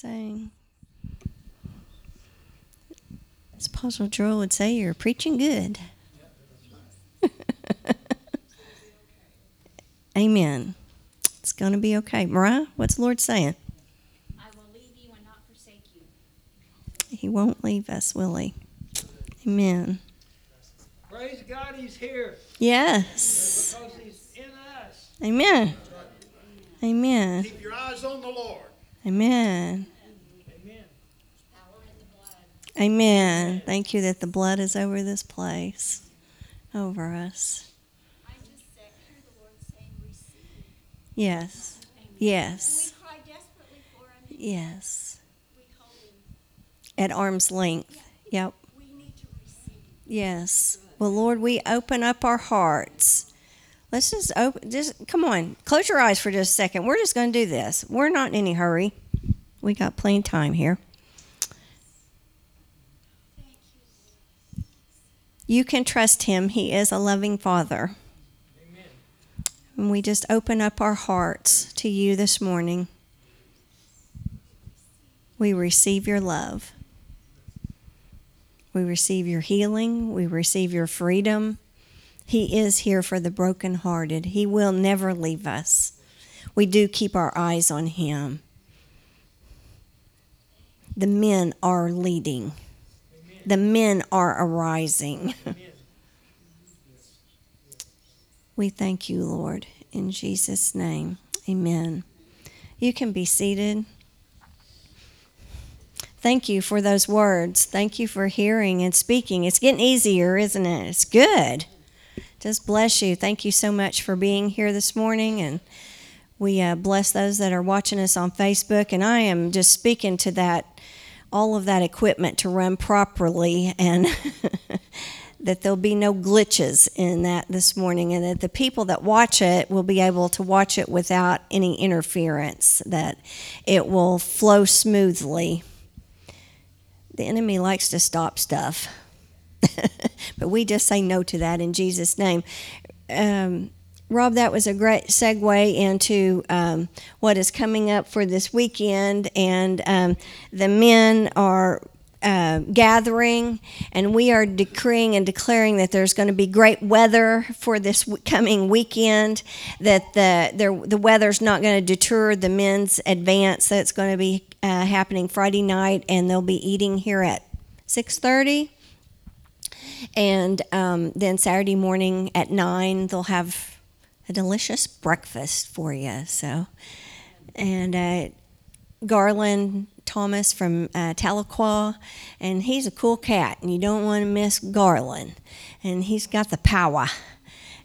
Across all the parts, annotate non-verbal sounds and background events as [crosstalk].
saying. As Apostle Joel would say, you're preaching good. [laughs] Amen. It's going to be okay. Mariah, what's the Lord saying? I will leave you and not forsake you. He won't leave us, will he? Amen. Praise God, He's here Yes. because He's in us. Amen. Amen. Keep your eyes on the Lord. Amen. Amen. Thank you that the blood is over this place, over us. Yes. Yes. Yes. At arm's length. Yep. Yes. Well, Lord, we open up our hearts. Let's just open. Just come on. Close your eyes for just a second. We're just going to do this. We're not in any hurry. We got plenty of time here. You. Can trust Him. He is a loving Father. Amen. And we just open up our hearts to you this morning. We receive your love. We receive your healing. We receive your freedom. He is here for the brokenhearted. He will never leave us. We do keep our eyes on Him. The men are leading, the men are arising. Amen. [laughs] We thank you, Lord, in Jesus' name. Amen. You can be seated. Thank you for those words. Thank you for hearing and speaking. It's getting easier, isn't it? It's good. Just bless you. Thank you so much for being here this morning. And we uh, bless those that are watching us on Facebook. And I am just speaking to that, all of that equipment to run properly and [laughs] that there'll be no glitches in that this morning and that the people that watch it will be able to watch it without any interference, that it will flow smoothly. The enemy likes to stop stuff, [laughs] but we just say no to that in Jesus' name. Um, Rob, that was a great segue into um, what is coming up for this weekend, and um, the men are uh, gathering, and we are decreeing and declaring that there's going to be great weather for this w- coming weekend. That the the weather's not going to deter the men's advance that's going to be uh, happening Friday night, and they'll be eating here at six thirty. And um, then Saturday morning at nine, they'll have a delicious breakfast for you. So, and uh, Garland Thomas from uh, Tahlequah, and he's a cool cat, and you don't want to miss Garland. And he's got the power.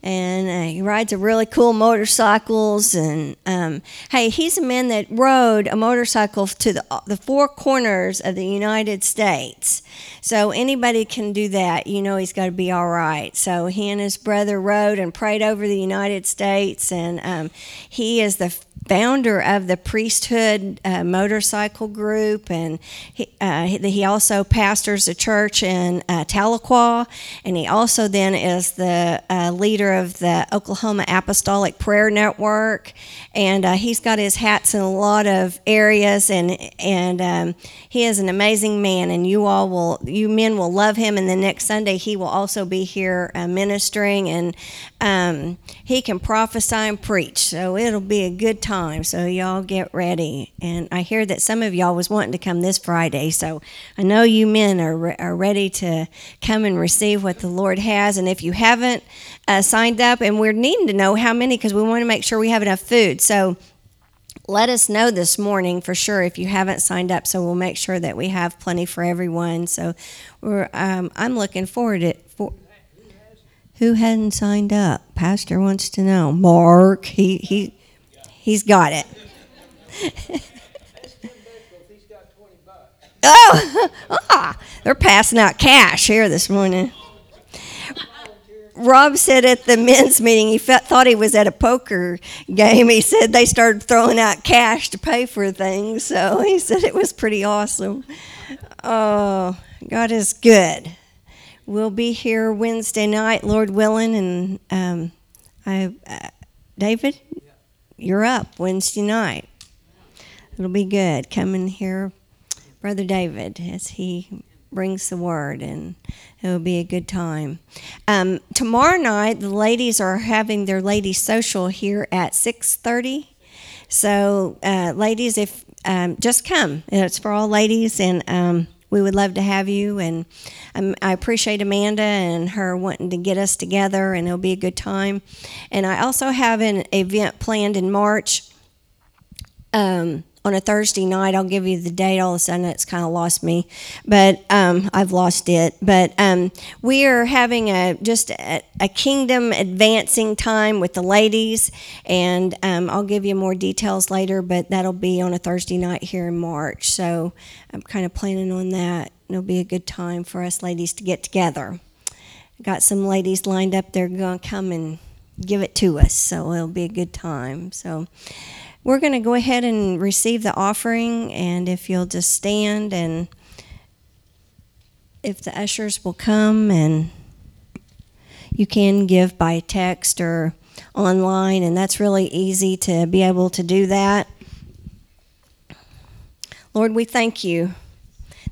And uh, he rides a really cool motorcycles. And um, hey, he's a man that rode a motorcycle to the, the four corners of the United States. So anybody can do that. You know he's got to be all right. So he and his brother rode and prayed over the United States, and um, he is the founder of the priesthood uh, motorcycle group, and he, uh, he also pastors a church in uh, Tahlequah, and he also then is the uh, leader of the Oklahoma Apostolic Prayer Network, and uh, he's got his hats in a lot of areas, and and um, he is an amazing man, and you all will, you men will love him, and the next Sunday he will also be here uh, ministering, and um, he can prophesy and preach, so it'll be a good time. So y'all get ready. And I hear that some of y'all was wanting to come this Friday, so I know you men are re- are ready to come and receive what the Lord has. And if you haven't uh, signed up, and we're needing to know how many because we want to make sure we have enough food. So let us know this morning for sure if you haven't signed up so we'll make sure that we have plenty for everyone so we're um, i'm looking forward to it for who hadn't signed up pastor wants to know mark he he he's got it Ask Tim Beckel if he's [laughs] got 20 bucks. oh [laughs] ah, they're passing out cash here this morning Rob said at the men's meeting he felt, thought he was at a poker game. He said they started throwing out cash to pay for things, so he said it was pretty awesome. Oh, God is good. We'll be here Wednesday night, Lord willing, and um, I, uh, David, you're up Wednesday night. It'll be good. Come and hear Brother David as he brings the word, and it'll be a good time. Um, tomorrow night, the ladies are having their ladies' social here at six thirty. So, uh, ladies, if um, just come, it's for all ladies, and um, we would love to have you. And um, I appreciate Amanda and her wanting to get us together, and it'll be a good time. And I also have an event planned in March um, on a Thursday night. I'll give you the date. All of a sudden, it's kind of lost me, but um, I've lost it. But um, we are having a just a, a kingdom advancing time with the ladies, and um, I'll give you more details later. But that'll be on a Thursday night here in March. So I'm kind of planning on that. It'll be a good time for us ladies to get together. Got some ladies lined up. They're to come and give it to us. So it'll be a good time. So we're going to go ahead and receive the offering, and if you'll just stand and if the ushers will come and you can give by text or online, and that's really easy to be able to do that. Lord, we thank you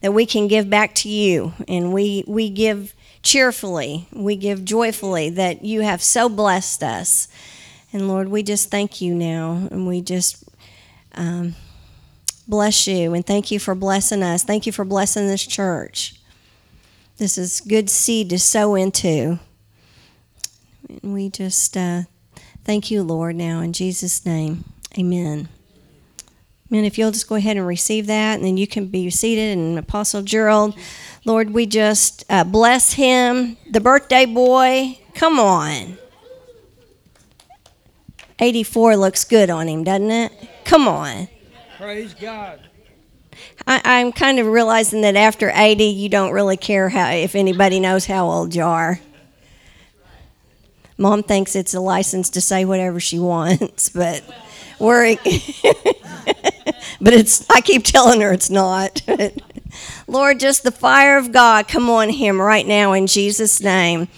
that we can give back to you, and we, we give cheerfully, we give joyfully that you have so blessed us. And Lord, we just thank you now, and we just um, bless you, and thank you for blessing us. Thank you for blessing this church. This is good seed to sow into. And we just uh, thank you, Lord, now in Jesus' name. Amen. Amen. If you'll just go ahead and receive that, and then you can be seated. And Apostle Gerald, Lord, we just uh, bless him, the birthday boy. Come on. 84 looks good on him, doesn't it? Come on. Praise God. I, I'm kind of realizing that after 80, you don't really care how if anybody knows how old you are. Mom thinks it's a license to say whatever she wants, but we're. [laughs] but it's. I keep telling her it's not. [laughs] Lord, just the fire of God come on him right now in Jesus' name.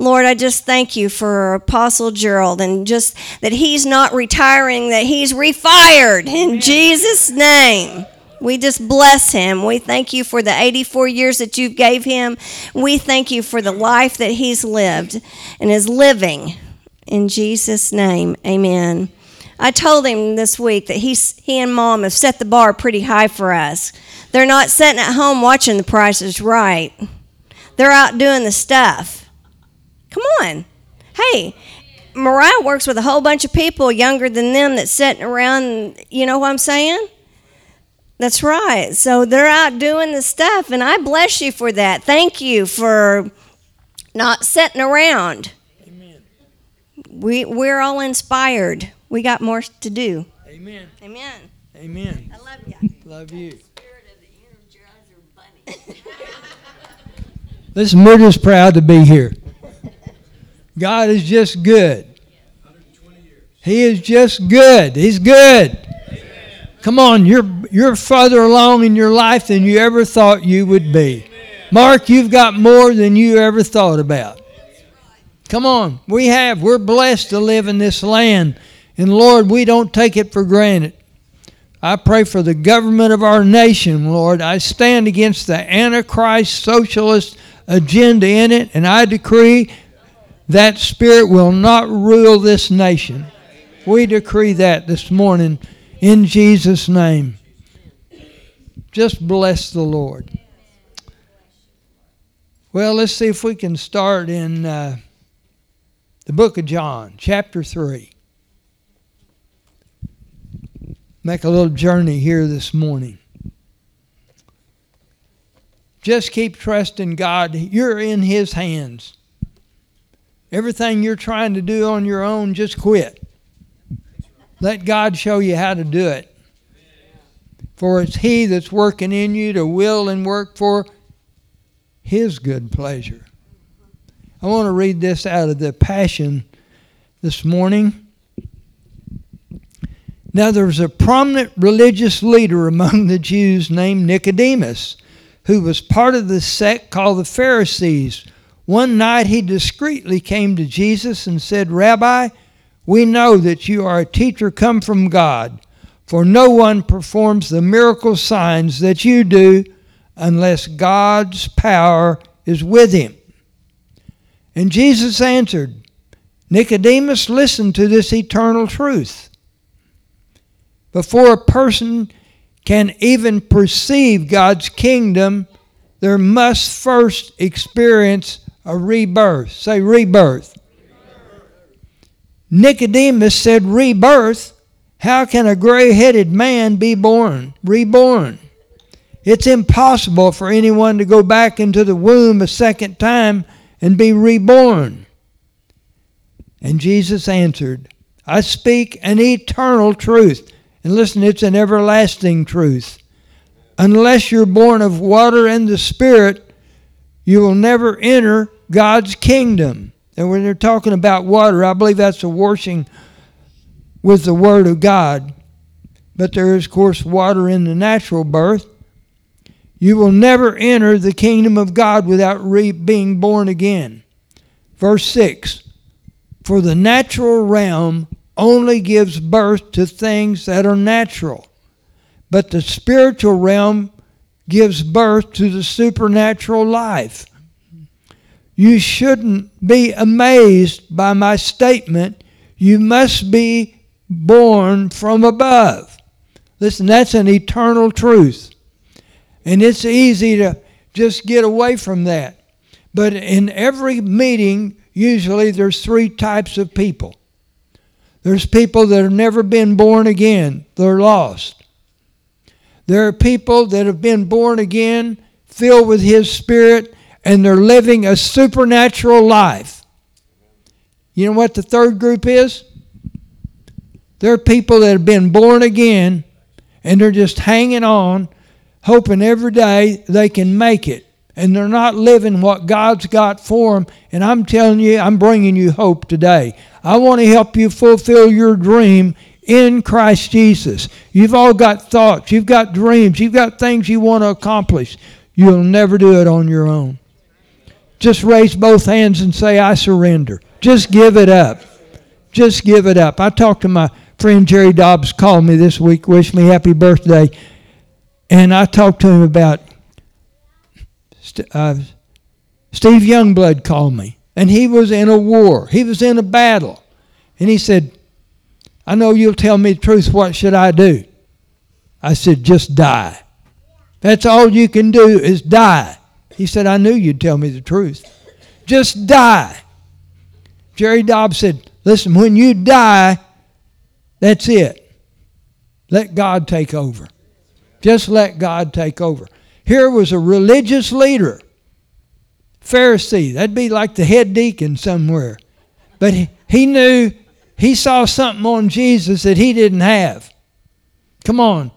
Lord, I just thank you for Apostle Gerald and just that he's not retiring, that he's refired in Jesus' name. We just bless him. We thank you for the 84 years that you gave him. We thank you for the life that he's lived and is living. In Jesus' name, amen. I told him this week that he's, he and mom have set the bar pretty high for us. They're not sitting at home watching the prices right, they're out doing the stuff. Come on. Hey, Mariah works with a whole bunch of people younger than them that's sitting around, you know what I'm saying? That's right. So they're out doing the stuff, and I bless you for that. Thank you for not sitting around. Amen. We, we're all inspired. We got more to do. Amen. Amen. Amen. I love you. Love you. Spirit of the Energizer Bunny. Listen, we're just proud to be here. God is just good. He is just good. He's good. Come on, you're you're further along in your life than you ever thought you would be. Mark, you've got more than you ever thought about. Come on, we have. We're blessed to live in this land. And Lord, we don't take it for granted. I pray for the government of our nation, Lord. I stand against the Antichrist socialist agenda in it, and I decree that spirit will not rule this nation. We decree that this morning in Jesus' name. Just bless the Lord. Well, let's see if we can start in uh, the book of John, chapter 3. Make a little journey here this morning. Just keep trusting God. You're in His hands. Everything you're trying to do on your own, just quit. Let God show you how to do it. For it's He that's working in you to will and work for His good pleasure. I want to read this out of the Passion this morning. Now, there was a prominent religious leader among the Jews named Nicodemus, who was part of the sect called the Pharisees. One night he discreetly came to Jesus and said, Rabbi, we know that you are a teacher come from God, For no one performs the miracle signs that you do unless God's power is with him. And Jesus answered, Nicodemus, listen to this eternal truth. Before a person can even perceive God's kingdom, there must first experience a rebirth. Say rebirth. Nicodemus said, Rebirth? How can a gray headed man be born, reborn? It's impossible for anyone to go back into the womb a second time and be reborn. And Jesus answered, I speak an eternal truth. And listen, it's an everlasting truth. Unless you're born of water and the Spirit, you will never enter God's kingdom. And when they're talking about water, I believe that's a washing with the Word of God. But there is, of course, water in the natural birth. You will never enter the kingdom of God without re- being born again. Verse 6 For the natural realm only gives birth to things that are natural, but the spiritual realm gives birth to the supernatural life. You shouldn't be amazed by my statement. You must be born from above. Listen, that's an eternal truth. And it's easy to just get away from that. But in every meeting, usually there's three types of people. There's people that have never been born again, they're lost. There are people that have been born again, filled with His Spirit, and they're living a supernatural life. You know what the third group is? There are people that have been born again, and they're just hanging on, hoping every day they can make it. And they're not living what God's got for them. And I'm telling you, I'm bringing you hope today. I want to help you fulfill your dream in Christ Jesus. You've all got thoughts, you've got dreams, you've got things you want to accomplish. You'll never do it on your own. Just raise both hands and say, I surrender. Just give it up. Just give it up. I talked to my friend Jerry Dobbs, called me this week, wished me happy birthday. And I talked to him about uh, Steve Youngblood called me, and he was in a war. He was in a battle. And he said, I know you'll tell me the truth. What should I do? I said, just die. That's all you can do is die. He said, I knew you'd tell me the truth. Just die. Jerry Dobbs said, Listen, when you die, that's it. Let God take over. Just let God take over. Here was a religious leader, Pharisee. That'd be like the head deacon somewhere. But he, he knew he saw something on Jesus that he didn't have. Come on.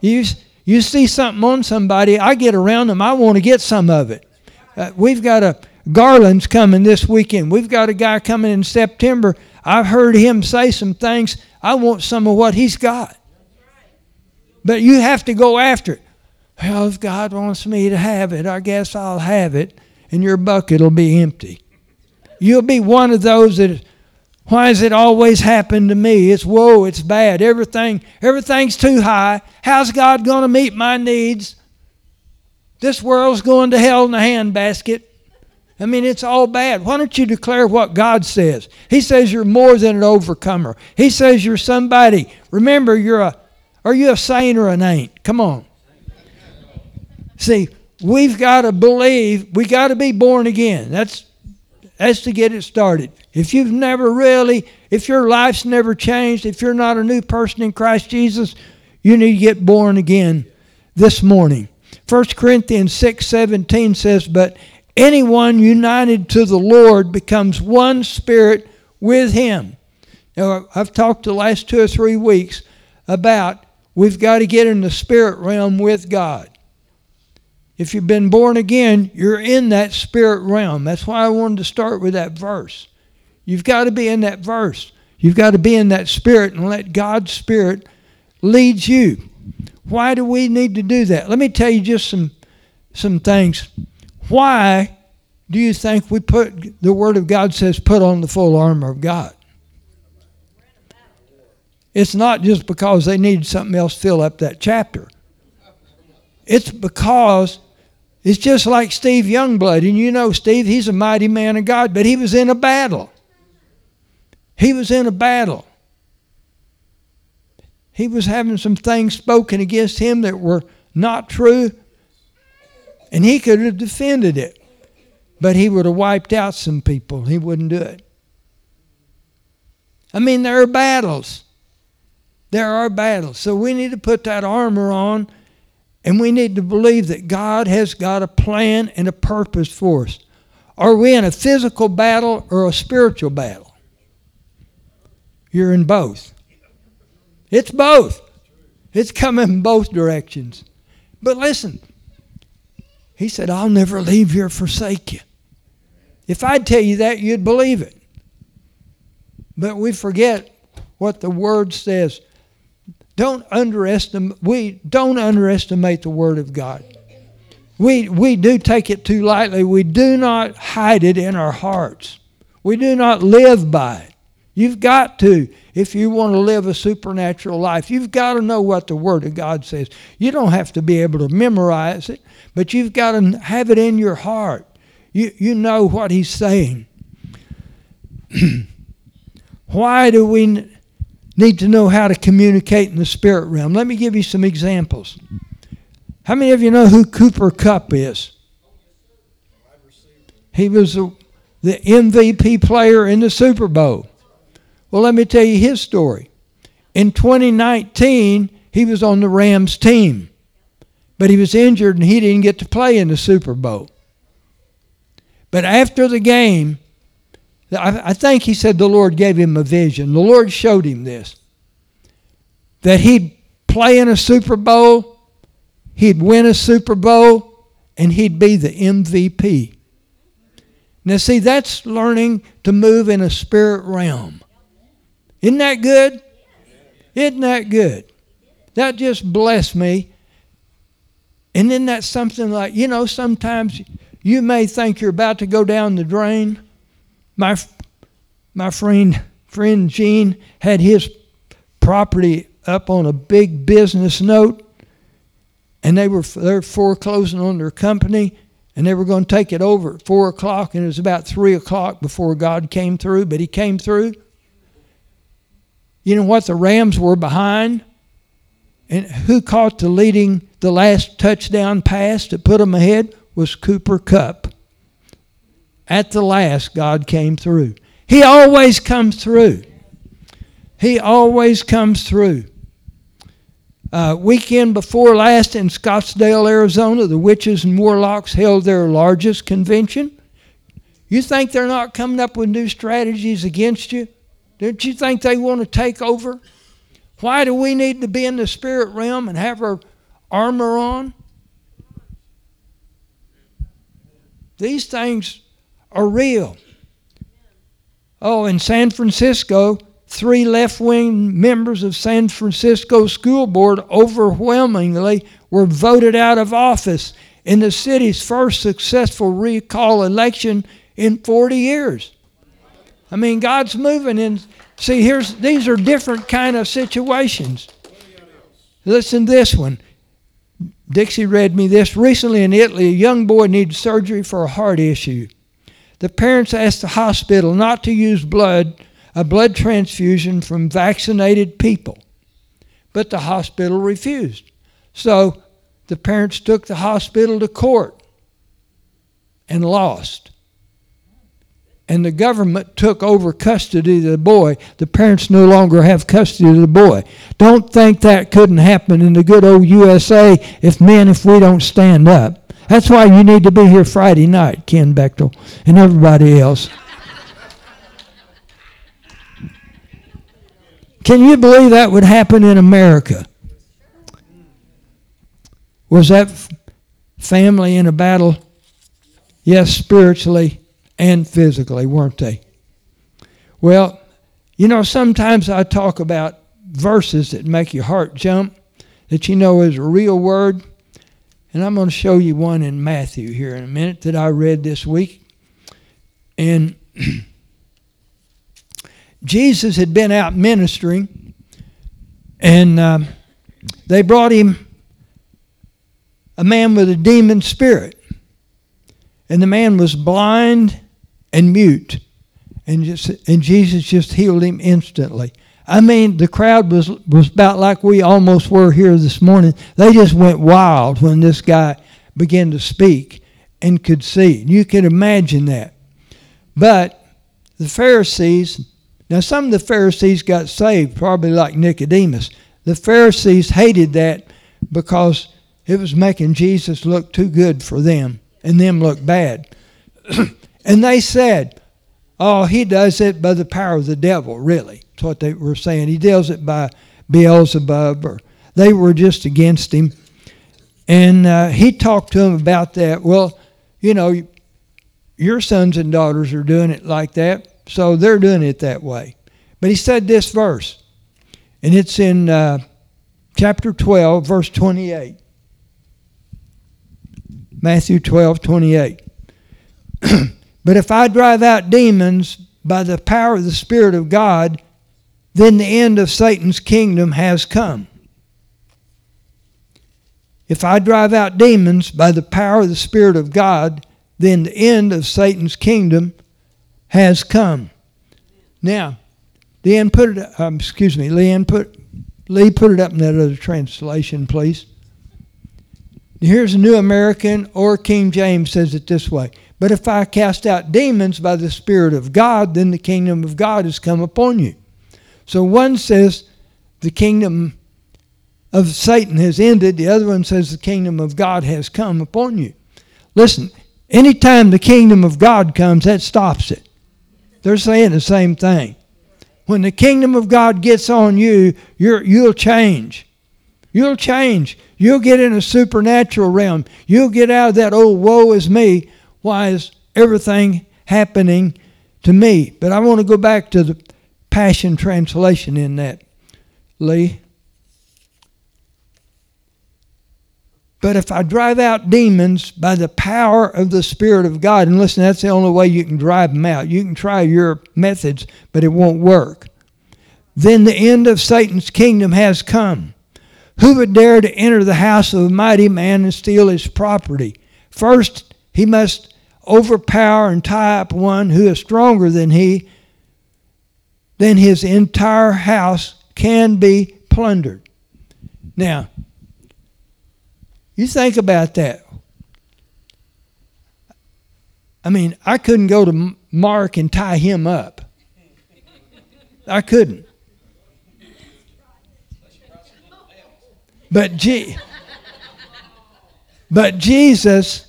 You, you see something on somebody, I get around them, I want to get some of it. Uh, we've got a Garland's coming this weekend. We've got a guy coming in September. I've heard him say some things. I want some of what he's got. But you have to go after it. Well, if God wants me to have it, I guess I'll have it, and your bucket will be empty. You'll be one of those that why does it always happen to me? It's woe, it's bad. Everything, everything's too high. How's God going to meet my needs? This world's going to hell in a handbasket. I mean, it's all bad. Why don't you declare what God says? He says you're more than an overcomer. He says you're somebody. Remember, you're a are you a saint or an ain't? Come on. See, we've got to believe, we got to be born again. That's that's to get it started. If you've never really, if your life's never changed, if you're not a new person in Christ Jesus, you need to get born again this morning. 1 Corinthians 6 17 says, But anyone united to the Lord becomes one spirit with him. Now, I've talked the last two or three weeks about we've got to get in the spirit realm with God. If you've been born again, you're in that spirit realm. That's why I wanted to start with that verse. You've got to be in that verse. You've got to be in that spirit and let God's spirit lead you. Why do we need to do that? Let me tell you just some some things. Why do you think we put the word of God says put on the full armor of God? it's not just because they needed something else to fill up that chapter. It's because it's just like Steve Youngblood. And you know, Steve, he's a mighty man of God, but he was in a battle. He was in a battle. He was having some things spoken against him that were not true, and he could have defended it, but he would have wiped out some people. He wouldn't do it. I mean, there are battles. There are battles. So we need to put that armor on, and we need to believe that God has got a plan and a purpose for us. Are we in a physical battle or a spiritual battle? You're in both. It's both. It's coming in both directions. But listen, he said, I'll never leave you or forsake you. If I'd tell you that, you'd believe it. But we forget what the word says. Don't underestimate we don't underestimate the word of God. We we do take it too lightly. We do not hide it in our hearts. We do not live by it. You've got to, if you want to live a supernatural life, you've got to know what the Word of God says. You don't have to be able to memorize it, but you've got to have it in your heart. You, you know what He's saying. [clears throat] Why do we need to know how to communicate in the spirit realm? Let me give you some examples. How many of you know who Cooper Kupp is? He was the MVP player in the Super Bowl. Well, let me tell you his story. In 2019, he was on the Rams team, but he was injured and he didn't get to play in the Super Bowl. But after the game, I think he said the Lord gave him a vision. The Lord showed him this that he'd play in a Super Bowl, he'd win a Super Bowl, and he'd be the MVP. Now, see, that's learning to move in a spirit realm. Isn't that good? Isn't that good? That just blessed me. And then that's something like, you know, sometimes you may think you're about to go down the drain. My, my friend, friend Gene had his property up on a big business note, and they were they're foreclosing on their company, and they were going to take it over at four o'clock, and it was about three o'clock before God came through, but He came through. You know what? The Rams were behind. And who caught the leading, the last touchdown pass to put them ahead was Cooper Kupp. At the last, God came through. He always comes through. He always comes through. Uh, weekend before last in Scottsdale, Arizona, the witches and warlocks held their largest convention. You think they're not coming up with new strategies against you? Don't you think they want to take over? Why do we need to be in the spirit realm and have our armor on? These things are real. Oh, in San Francisco, three left wing members of San Francisco School Board overwhelmingly were voted out of office in the city's first successful recall election in 40 years. I mean, God's moving and see here's these are different kind of situations. Listen to this one. Dixie read me this. Recently in Italy, a young boy needed surgery for a heart issue. The parents asked the hospital not to use blood, a blood transfusion from vaccinated people. But the hospital refused. So the parents took the hospital to court and lost and the government took over custody of the boy, the parents no longer have custody of the boy. Don't think that couldn't happen in the good old USA if men, if we don't stand up. That's why you need to be here Friday night, Ken Bechtel, and everybody else. Can you believe that would happen in America? Was that family in a battle? Yes, spiritually and physically, weren't they? Well, you know, sometimes I talk about verses that make your heart jump, that you know is a real word. And I'm going to show you one in Matthew here in a minute that I read this week. And [clears throat] Jesus had been out ministering And um, they brought him a man with a demon spirit. And the man was blind and mute. And, just, and Jesus just healed him instantly. I mean, the crowd was, was about like we almost were here this morning. They just went wild when this guy began to speak and could see. You could imagine that. But the Pharisees, now some of the Pharisees got saved, probably like Nicodemus. The Pharisees hated that because it was making Jesus look too good for them and them look bad. [clears throat] and they said, Oh, he does it by the power of the devil, really. What they were saying. He deals it by Beelzebub, or they were just against him. And uh, he talked to them about that. Well, you know, your sons and daughters are doing it like that, so they're doing it that way. But he said this verse, and it's in uh, chapter 12, verse 28. Matthew 12, 28. [clears throat] but if I drive out demons by the power of the Spirit of God, then the end of Satan's kingdom has come. If I drive out demons by the power of the Spirit of God, then the end of Satan's kingdom has come. Now, Leanne put it. Um, excuse me, Leanne put Lee put it up in that other translation, please. Here's a New American or King James says it this way. But if I cast out demons by the Spirit of God, then the kingdom of God has come upon you. So one says the kingdom of Satan has ended, the other one says the kingdom of God has come upon you. Listen, anytime the kingdom of God comes, that stops it. They're saying the same thing. When the kingdom of God gets on you, you're, you'll change. You'll change. You'll get in a supernatural realm. You'll get out of that, old woe is me. Why is everything happening to me? But I want to go back to the Passion Translation in that, Lee. But if I drive out demons by the power of the Spirit of God, and listen, that's the only way you can drive them out. You can try your methods, but it won't work. Then the end of Satan's kingdom has come. Who would dare to enter the house of a mighty man and steal his property? First, he must overpower and tie up one who is stronger than he. Then his entire house can be plundered. Now, you think about that. I mean, I couldn't go to Mark and tie him up. I couldn't. But, G- but Jesus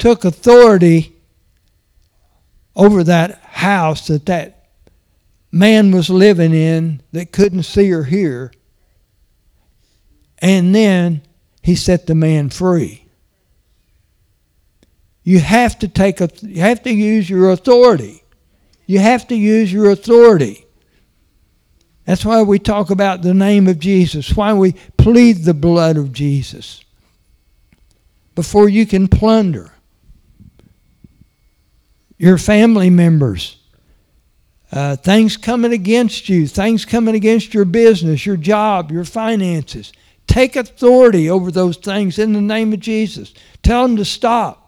took authority over that house that that man was living in that couldn't see or hear. And then he set the man free. You have to take a, you have to use your authority. You have to use your authority. That's why we talk about the name of Jesus, why we plead the blood of Jesus before you can plunder your family members. Uh, things coming against you, things coming against your business, your job, your finances. Take authority over those things in the name of Jesus. Tell them to stop.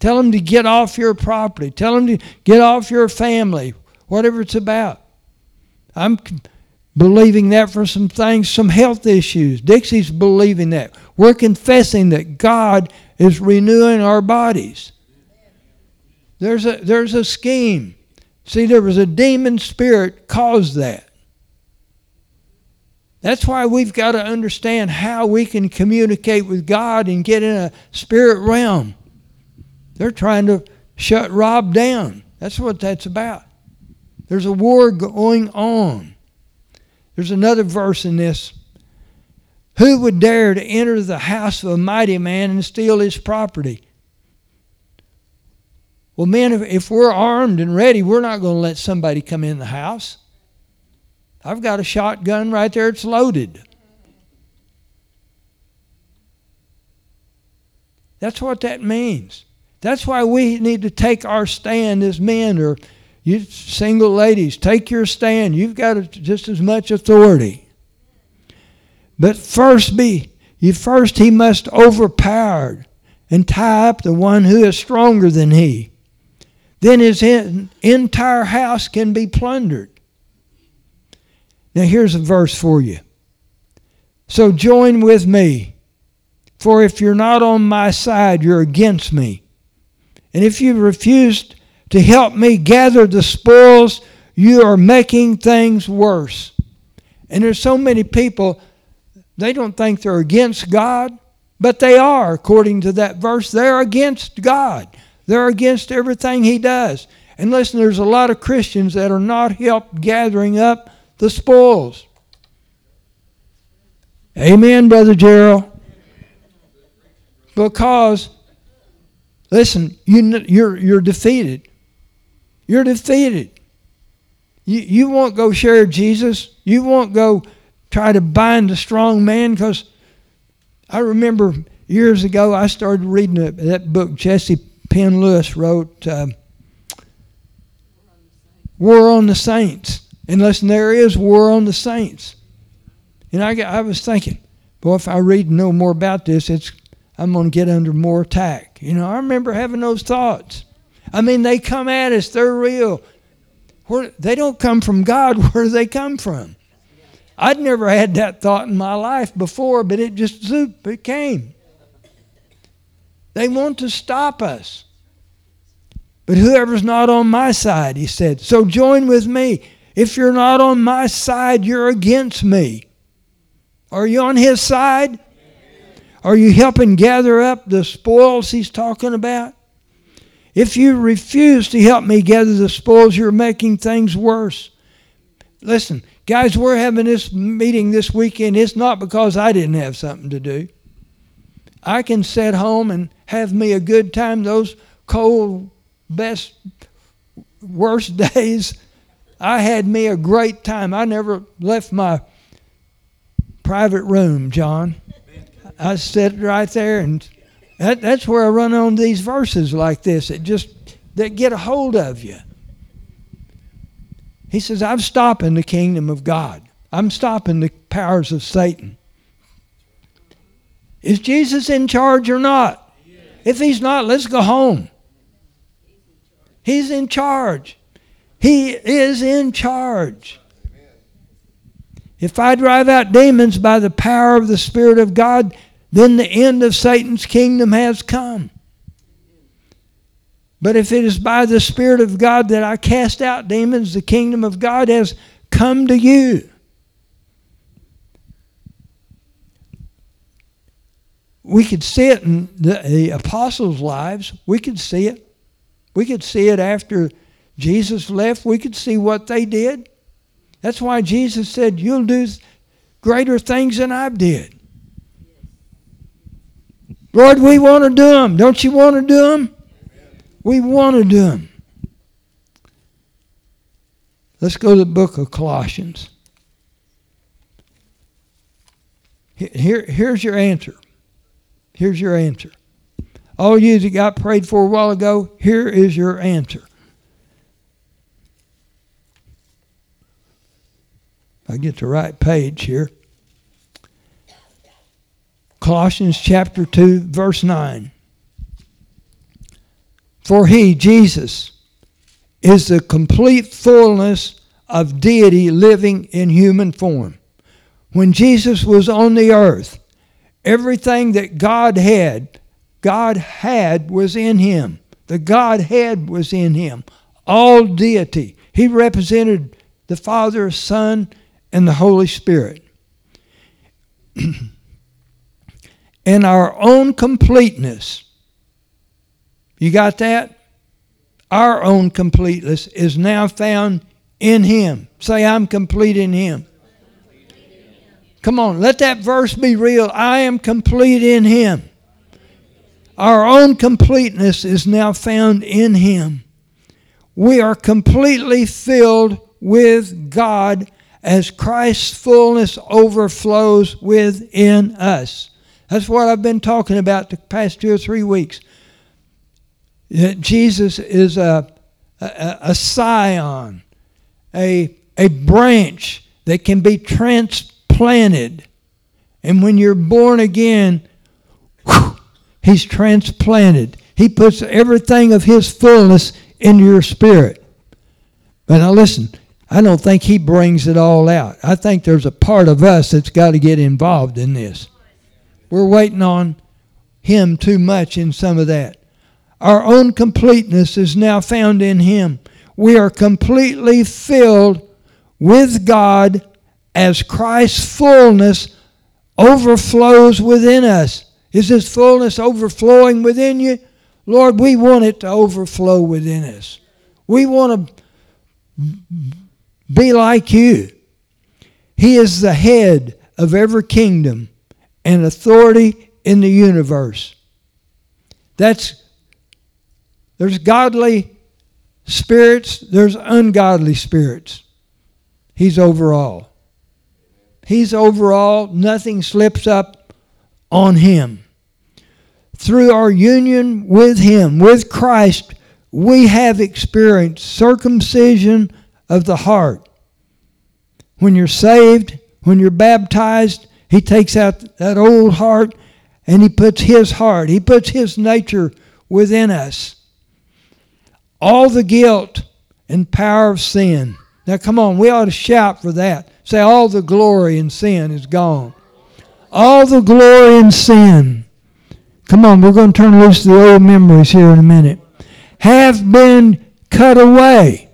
Tell them to get off your property. Tell them to get off your family, whatever it's about. I'm believing that for some things, some health issues. Dixie's believing that. We're confessing that God is renewing our bodies. There's a, there's a scheme. See, there was a demon spirit caused that. That's why we've got to understand how we can communicate with God and get in a spirit realm. They're trying to shut Rob down. That's what that's about. There's a war going on. There's another verse in this. Who would dare to enter the house of a mighty man and steal his property? Well, men, if we're armed and ready, we're not going to let somebody come in the house. I've got a shotgun right there, it's loaded. That's what that means. That's why we need to take our stand as men or You single ladies, take your stand. You've got just as much authority. But first be, you first he must overpower and tie up the one who is stronger than he. Then his entire house can be plundered. Now here's a verse for you. So join with me, for if you're not on my side, you're against me. And if you refuse to help me gather the spoils, you are making things worse. And there's so many people, they don't think they're against God, but they are, according to that verse. They're against God, they're against everything He does. And listen, there's a lot of Christians that are not helped gathering up the spoils. Amen, Brother Gerald. Because, listen, you, you're, you're defeated. You're defeated. You, you won't go share Jesus. You won't go try to bind a strong man because I remember years ago I started reading that book Jessie Penn Lewis wrote, uh, War on the Saints. And listen, there is war on the saints. And I, I was thinking, boy, if I read no more about this, it's I'm going to get under more attack. You know, I remember having those thoughts. I mean, they come at us, they're real. Where, they don't come from God, [laughs] where do they come from? I'd never had that thought in my life before, but it just zoop, it came. They want to stop us. But whoever's not on my side, he said, so join with me. If you're not on my side, you're against me. Are you on his side? Are you helping gather up the spoils he's talking about? If you refuse to help me gather the spoils, you're making things worse. Listen, guys, we're having this meeting this weekend. It's not because I didn't have something to do. I can sit home and have me a good time those cold, best, worst [laughs] days I had me a great time. I never left my private room, John. I sit right there, and that, that's where I run on these verses like this. It just that get a hold of you. He says, "I'm stopping the kingdom of God. I'm stopping the powers of Satan." Is Jesus in charge or not? If he's not, let's go home. He's in charge. He is in charge. If I drive out demons by the power of the Spirit of God, then the end of Satan's kingdom has come. But if it is by the Spirit of God that I cast out demons, the kingdom of God has come to you. We could see it in the, the apostles' lives. We could see it. We could see it after Jesus left, we could see what they did. That's why Jesus said, You'll do greater things than I did. Lord, we want to do them. Don't you want to do them? We want to do them. Let's go to the book of Colossians. Here, here's your answer. Here's your answer. All you that got prayed for a while ago, here is your answer. I get the right page here. Colossians chapter 2, verse 9. For he, Jesus, is the complete fullness of deity living in human form. When Jesus was on the earth, everything that God had, God had was in him. The Godhead was in him. All deity. He represented the Father, Son, and the Holy Spirit. [clears throat] in our own completeness, you got that? Our own completeness is now found in Him. Say, I'm complete in Him. Come on, let that verse be real. I am complete in Him. Our own completeness is now found in Him. We are completely filled with God as Christ's fullness overflows within us. That's what I've been talking about the past two or three weeks. Uh, Jesus is a, a, a, scion, a, a branch that can be transplanted. And when you're born again, whew, he's transplanted. He puts everything of his fullness into your spirit. But now listen, I don't think he brings it all out. I think there's a part of us that's got to get involved in this. We're waiting on him too much in some of that. Our own completeness is now found in him. We are completely filled with God as Christ's fullness overflows within us. Is this fullness overflowing within you? Lord, we want it to overflow within us. We want to be like you. He is the head of every kingdom and authority in the universe. That's there's godly spirits, there's ungodly spirits. He's overall. He's overall, nothing slips up on him. Through our union with him, with Christ, we have experienced circumcision of the heart. When you're saved, when you're baptized, he takes out that old heart and he puts his heart, he puts his nature within us. All the guilt and power of sin. Now, come on, we ought to shout for that. Say, all the glory in sin is gone. All the glory in sin. Come on, we're going to turn loose the old memories here in a minute. Have been cut away.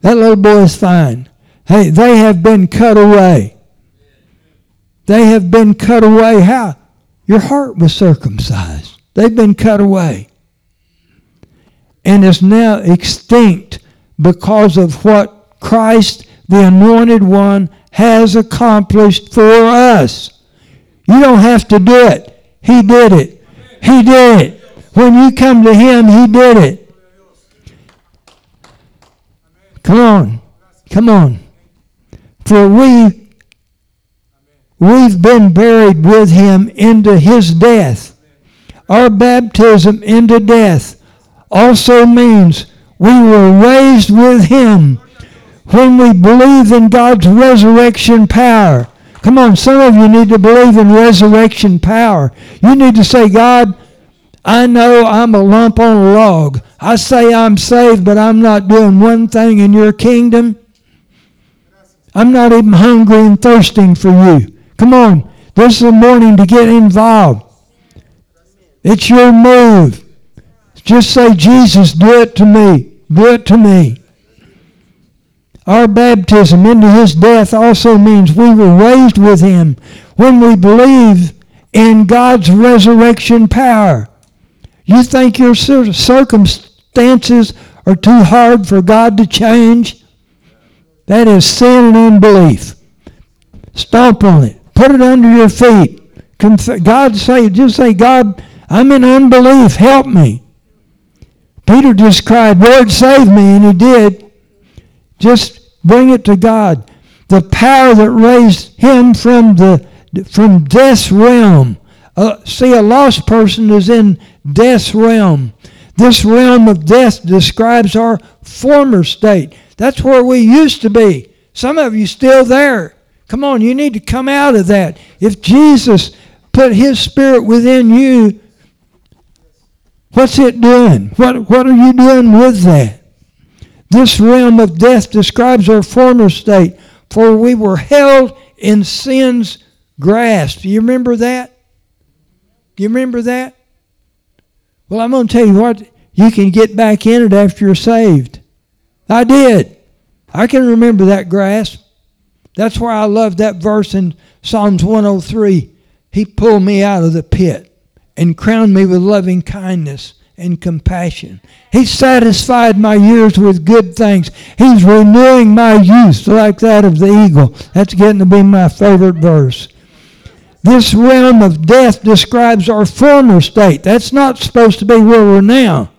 That little boy is fine. Hey, they have been cut away. They have been cut away. How? Your heart was circumcised. They've been cut away. And is now extinct because of what Christ, the Anointed One, has accomplished for us. You don't have to do it. He did it. He did it. When you come to Him, He did it. Come on. Come on. For we we've been buried with him into his death. Our baptism into death also means we were raised with him when we believe in God's resurrection power. Come on, some of you need to believe in resurrection power. You need to say, God, I know I'm a lump on a log. I say I'm saved, but I'm not doing one thing in your kingdom. I'm not even hungry and thirsting for you. Come on, this is a morning to get involved. It's your move. Just say, Jesus, do it to me. Do it to me. Our baptism into his death also means we were raised with him when we believe in God's resurrection power. You think your circumstances are too hard for God to change? That is sin and unbelief. Stomp on it. Put it under your feet. God say, just say, God, I'm in unbelief. Help me. Peter just cried, Lord, save me, and he did. Just bring it to God. The power that raised him from the from death's realm. Uh, see, a lost person is in death's realm. This realm of death describes our former state. That's where we used to be. Some of you still there. Come on, you need to come out of that. If Jesus put his spirit within you, what's it doing? What, what are you doing with that? This realm of death describes our former state, for we were held in sin's grasp. Do you remember that? Do you remember that? Well, I'm going to tell you what, you can get back in it after you're saved. I did. I can remember that grasp. That's why I love that verse in Psalms 103. He pulled me out of the pit and crowned me with loving kindness and compassion. He satisfied my years with good things. He's renewing my youth like that of the eagle. That's getting to be my favorite verse. This realm of death describes our former state. That's not supposed to be where we're now.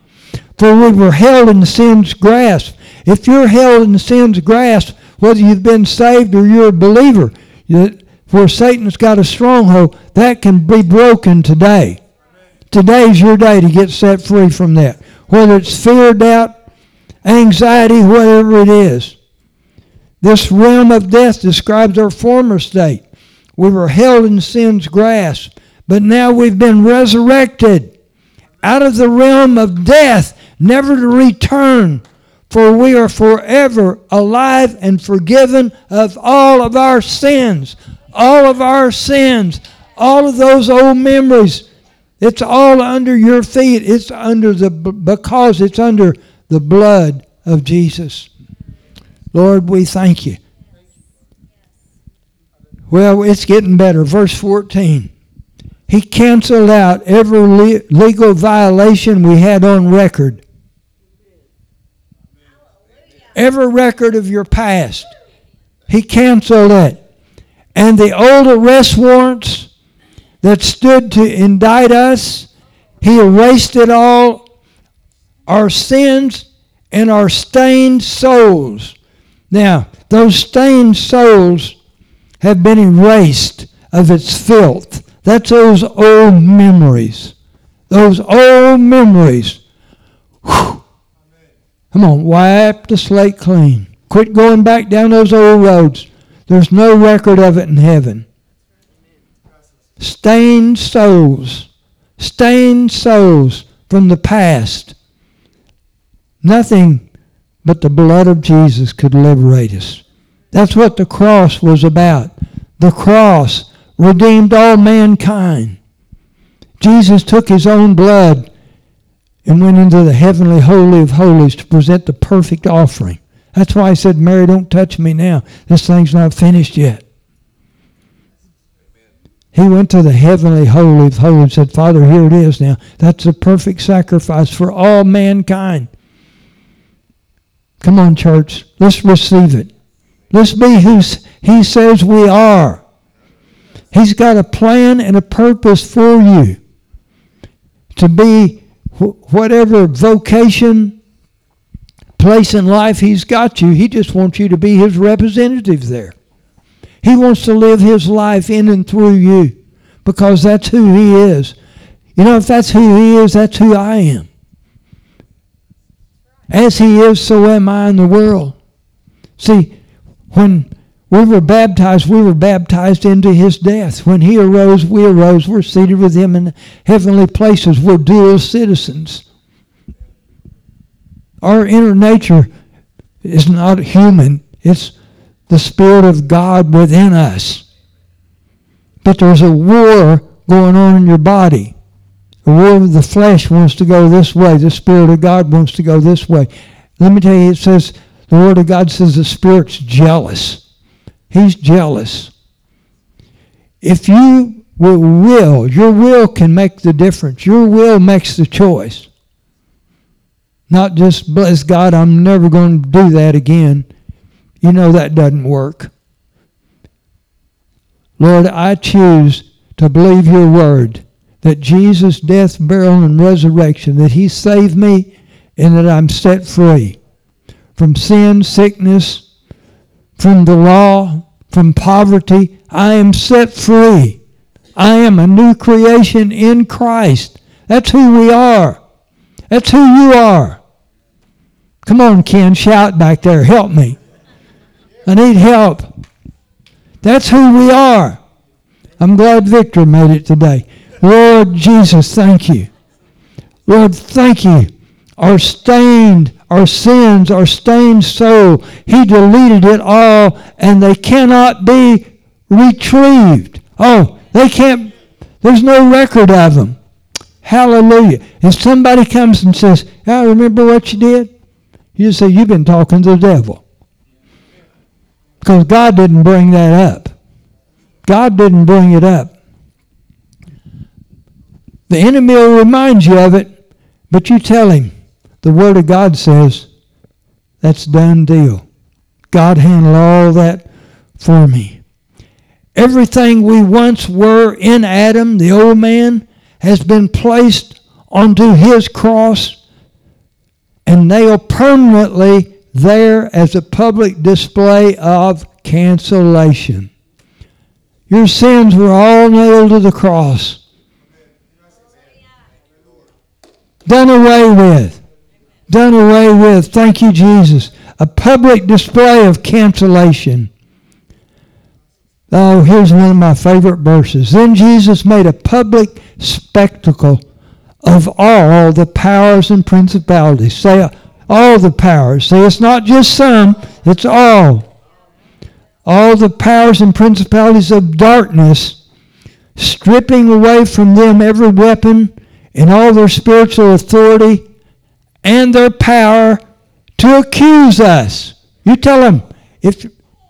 For we were held in sin's grasp. If you're held in sin's grasp, whether you've been saved or you're a believer, where Satan's got a stronghold, that can be broken today. Today's your day to get set free from that. Whether it's fear, doubt, anxiety, whatever it is. This realm of death describes our former state. We were held in sin's grasp, but now we've been resurrected out of the realm of death, never to return, for we are forever alive and forgiven of all of our sins. All of our sins, all of those old memories. It's all under your feet. It's under the because it's under the blood of Jesus. Lord, we thank you. Well, it's getting better. Verse 14. He canceled out every legal violation we had on record. Every record of your past. He canceled it. And the old arrest warrants that stood to indict us, he erased it all. Our sins and our stained souls. Now, those stained souls have been erased of its filth. That's those old memories. Those old memories. Whew. Come on, wipe the slate clean. Quit going back down those old roads. There's no record of it in heaven. Stained souls. Stained souls from the past. Nothing but the blood of Jesus could liberate us. That's what the cross was about. The cross redeemed all mankind. Jesus took his own blood and went into the heavenly holy of holies to present the perfect offering. That's why I said, Mary, don't touch me now. This thing's not finished yet. He went to the heavenly holy of holies and said, Father, here it is now. That's the perfect sacrifice for all mankind. Come on, church. Let's receive it. Let's be who He says we are. He's got a plan and a purpose for you to be whatever vocation, place in life He's got you. He just wants you to be His representative there. He wants to live His life in and through you because that's who He is. You know, if that's who He is, that's who I am. As He is, so am I in the world. See, when we were baptized, we were baptized into His death. When He arose, we arose. We're seated with Him in heavenly places. We're dual citizens. Our inner nature is not human, it's the Spirit of God within us. But there's a war going on in your body. The war of the flesh wants to go this way. The Spirit of God wants to go this way. Let me tell you, it says, the Word of God says the Spirit's jealous. He's jealous. If you will, will, your will can make the difference. Your will makes the choice. Not just, bless God, I'm never going to do that again. You know that doesn't work. Lord, I choose to believe your word that Jesus' death, burial, and resurrection, that he saved me and that I'm set free from sin, sickness, from the law, from poverty. I am set free. I am a new creation in Christ. That's who we are. That's who you are. Come on, Ken, shout back there. Help me. I need help. That's who we are. I'm glad Victor made it today. Lord Jesus, thank you. Lord, thank you. Our stained, our sins, our stained soul, He deleted it all, and they cannot be retrieved. Oh, they can't, there's no record of them. Hallelujah. If somebody comes and says, I remember what you did, you say, You've been talking to the devil. Because God didn't bring that up. God didn't bring it up. The enemy will remind you of it, but you tell him. The Word of God says, that's done deal. God handled all that for me. Everything we once were in Adam, the old man, has been placed onto his cross and nailed permanently there as a public display of cancellation. Your sins were all nailed to the cross. Done away with. done away with. Thank you, Jesus. A public display of cancellation. Oh, here's one of my favorite verses. Then Jesus made a public spectacle of all the powers and principalities. Say, all the powers. Say, it's not just some, it's all. All the powers and principalities of darkness, stripping away from them every weapon and all their spiritual authority and their power to accuse us. You tell them, if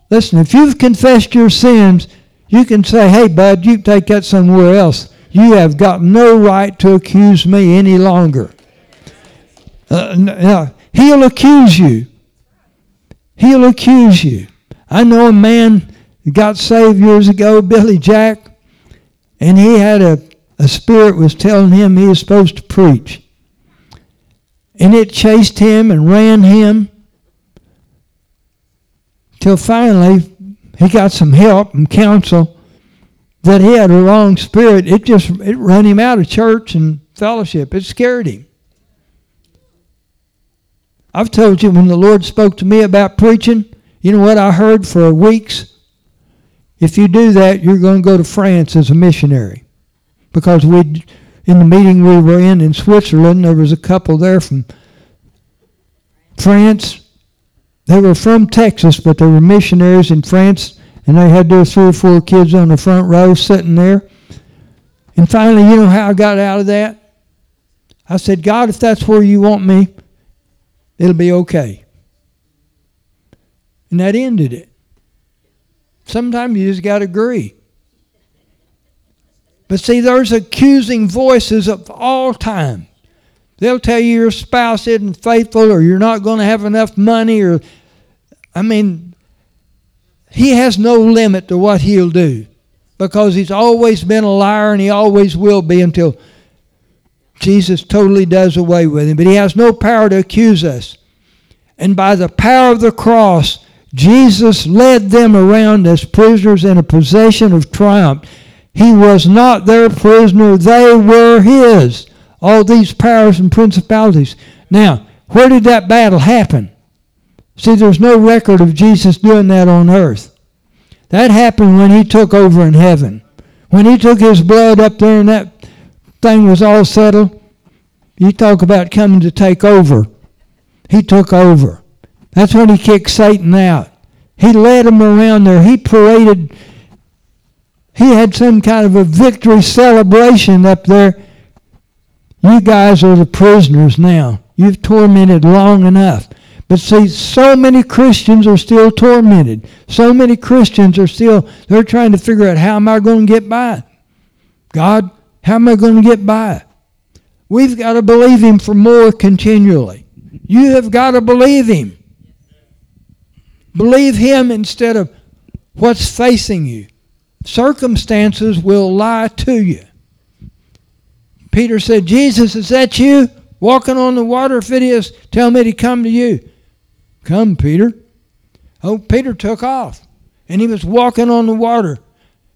listen, if you've confessed your sins, you can say, "Hey, bud, you take that somewhere else. You have got no right to accuse me any longer." Uh, he'll accuse you. He'll accuse you. I know a man got saved years ago, Billy Jack, and he had a, a spirit was telling him he was supposed to preach. And it chased him and ran him till finally he got some help and counsel that he had a wrong spirit. It just it ran him out of church and fellowship. It scared him. I've told you when the Lord spoke to me about preaching, you know what I heard for weeks? If you do that, you're going to go to France as a missionary. Because we in the meeting we were in in Switzerland, there was a couple there from France. They were from Texas, but they were missionaries in France, and they had their three or four kids on the front row sitting there. And finally, you know how I got out of that? I said, God, if that's where you want me, it'll be okay. And that ended it. Sometimes you just got to agree. But see, there's accusing voices of all time. They'll tell you your spouse isn't faithful or you're not going to have enough money or, I mean, he has no limit to what he'll do because he's always been a liar and he always will be until Jesus totally does away with him. But he has no power to accuse us. And by the power of the cross, Jesus led them around as prisoners in a possession of triumph. He was not their prisoner, they were his. All these powers and principalities. Now, where did that battle happen? See, there's no record of Jesus doing that on earth. That happened when he took over in heaven. When he took his blood up there in that thing was all settled, you talk about coming to take over. He took over. That's when he kicked Satan out. He led him around there. He paraded he had some kind of a victory celebration up there. You guys are the prisoners now. You've tormented long enough. But see, so many Christians are still tormented. So many Christians are still, they're trying to figure out how am I going to get by? God, how am I going to get by? We've got to believe Him for more continually. You have got to believe Him. Believe Him instead of what's facing you. Circumstances will lie to you. Peter said, Jesus, is that you walking on the water? If it is, tell me to come to you. Come, Peter. Oh, Peter took off and he was walking on the water.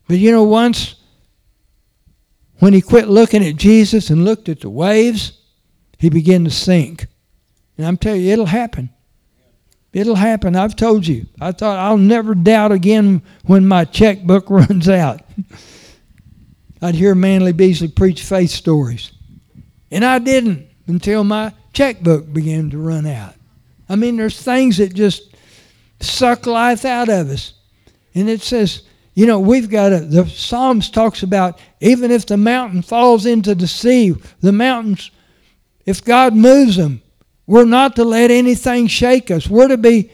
But you know, once when he quit looking at Jesus and looked at the waves, he began to sink. And I'm telling you, it'll happen. It'll happen. I've told you. I thought I'll never doubt again when my checkbook [laughs] runs out. I'd hear Manley Beasley preach faith stories. And I didn't until my checkbook began to run out. I mean, there's things that just suck life out of us. And it says, you know, we've got to, the Psalms talks about even if the mountain falls into the sea, the mountains, if God moves them, we're not to let anything shake us. We're to be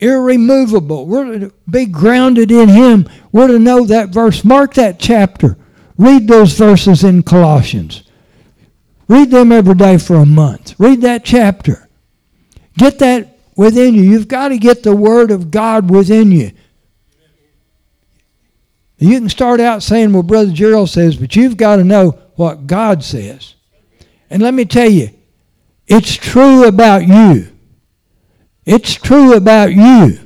irremovable. We're to be grounded in Him. We're to know that verse. Mark that chapter. Read those verses in Colossians. Read them every day for a month. Read that chapter. Get that within you. You've got to get the Word of God within you. You can start out saying, well, Brother Gerald says, but you've got to know what God says. And let me tell you, it's true about you. It's true about you.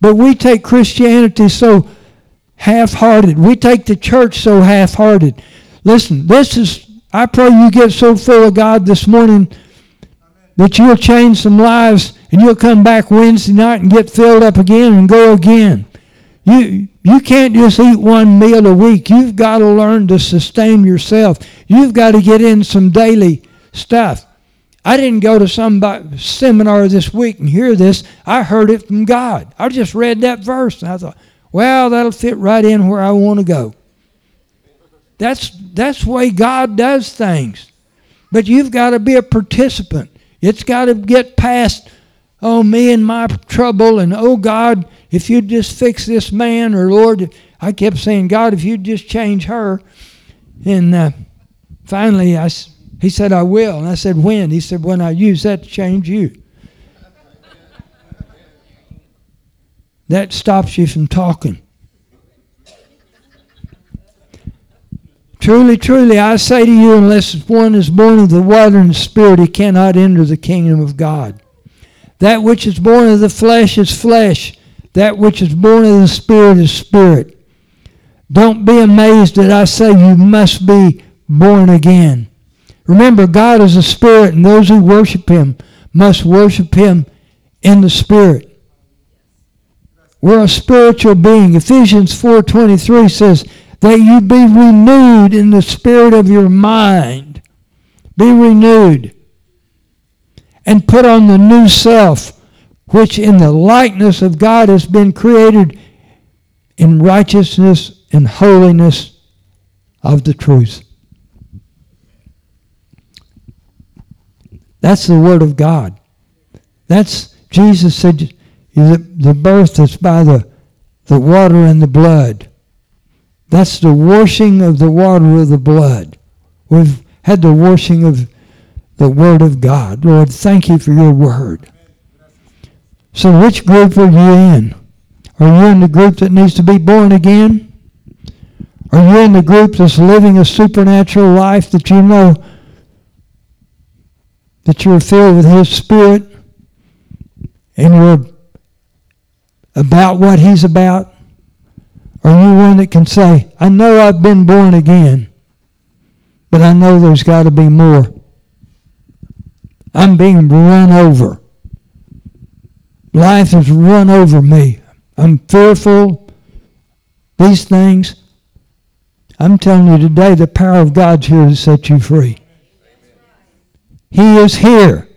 But we take Christianity so half hearted. We take the church so half hearted. Listen, this is, I pray you get so full of God this morning that you'll change some lives and you'll come back Wednesday night and get filled up again and go again. You, you can't just eat one meal a week. You've got to learn to sustain yourself. You've got to get in some daily stuff. I didn't go to some seminar this week and hear this. I heard it from God. I just read that verse and I thought, well, that'll fit right in where I want to go. That's, that's the way God does things. But you've got to be a participant. It's got to get past, oh, me and my trouble, and oh, God, if you'd just fix this man, or Lord, I kept saying, God, if you'd just change her. And uh, finally, I, he said, I will. And I said, when? He said, when I use that to change you. that stops you from talking. Truly, truly, I say to you, unless one is born of the water and the Spirit, he cannot enter the kingdom of God. That which is born of the flesh is flesh. That which is born of the Spirit is spirit. Don't be amazed that I say you must be born again. Remember, God is a spirit, and those who worship him must worship him in the spirit. We're a spiritual being. Ephesians 4:23 says, that you be renewed in the spirit of your mind. Be renewed. And put on the new self, which in the likeness of God has been created in righteousness and holiness of the truth. That's the Word of God. That's, Jesus said, the the birth is by the, the water and the blood. That's the washing of the water of the blood. We've had the washing of the Word of God. Lord, thank you for your Word. So, which group are you in? Are you in the group that needs to be born again? Are you in the group that's living a supernatural life that you know that you're filled with His Spirit and you're about what He's about? Are you one that can say, I know I've been born again, but I know there's got to be more? I'm being run over. Life has run over me. I'm fearful. These things. I'm telling you today, the power of God's here to set you free. He is here.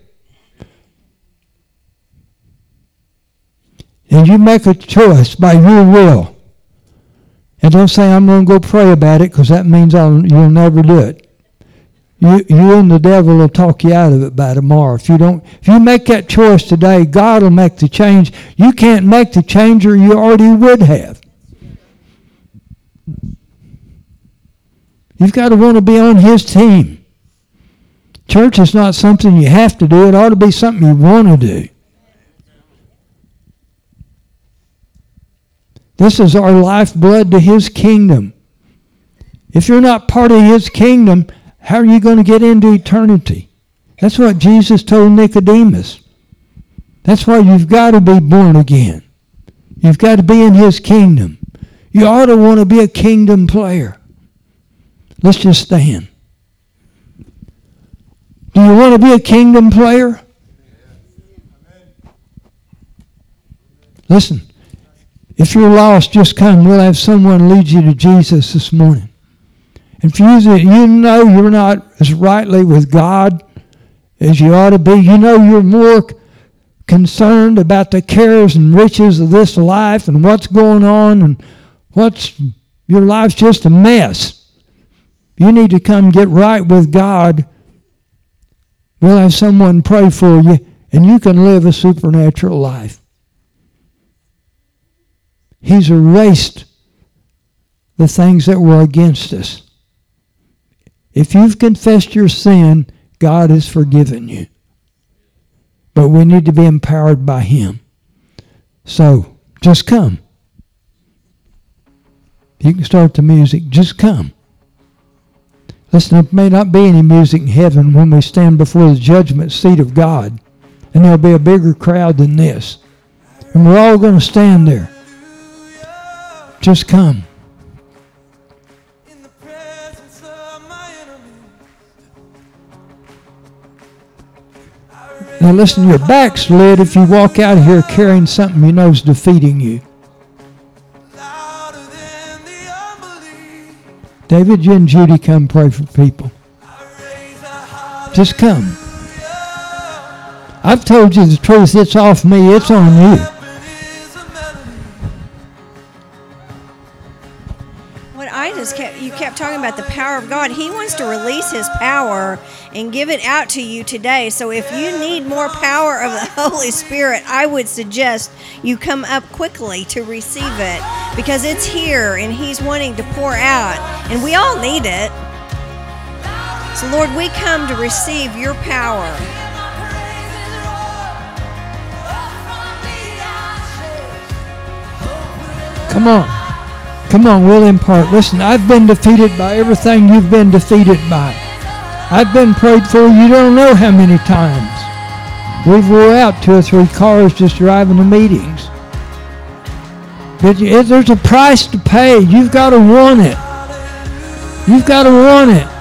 And you make a choice by your will and don't say, I'm going to go pray about it because that means I'll, you'll never do it. You, you and the devil will talk you out of it by tomorrow. If you don't, if you make that choice today, God will make the change. You can't make the change, or you already would have. You've got to want to be on His team. Church is not something you have to do. It ought to be something you want to do. This is our lifeblood to His kingdom. If you're not part of His kingdom, how are you going to get into eternity? That's what Jesus told Nicodemus. That's why you've got to be born again. You've got to be in His kingdom. You ought to want to be a kingdom player. Let's just stand. Do you want to be a kingdom player? Listen, if you're lost, just come. We'll have someone lead you to Jesus this morning. You, you know you're not as rightly with God as you ought to be, you know you're more concerned about the cares and riches of this life and what's going on and what's your life's just a mess. You need to come get right with God. We'll have someone pray for you, and you can live a supernatural life. He's erased the things that were against us. If you've confessed your sin, God has forgiven you. But we need to be empowered by Him. So, just come. You can start the music. Just come. Listen, there may not be any music in heaven when we stand before the judgment seat of God. And there'll be a bigger crowd than this. And we're all going to stand there. Just come. Now listen, you're backslid if you walk out of here carrying something you know is defeating you. David, you and Judy come pray for people. Just come. I've told you the truth. It's off me. It's on you. What I just kept, you kept talking about the power of God. He wants to release His power and give it out to you today. So if you need more power of the Holy Spirit, I would suggest you come up quickly to receive it because it's here and He's wanting to pour out, and we all need it. So, Lord, we come to receive your power. Come on. Come on, we'll impart. Listen, I've been defeated by everything you've been defeated by. I've been prayed for you don't know how many times. We've wore out two or three cars just driving to meetings. But there's a price to pay. You've got to want it. You've got to want it.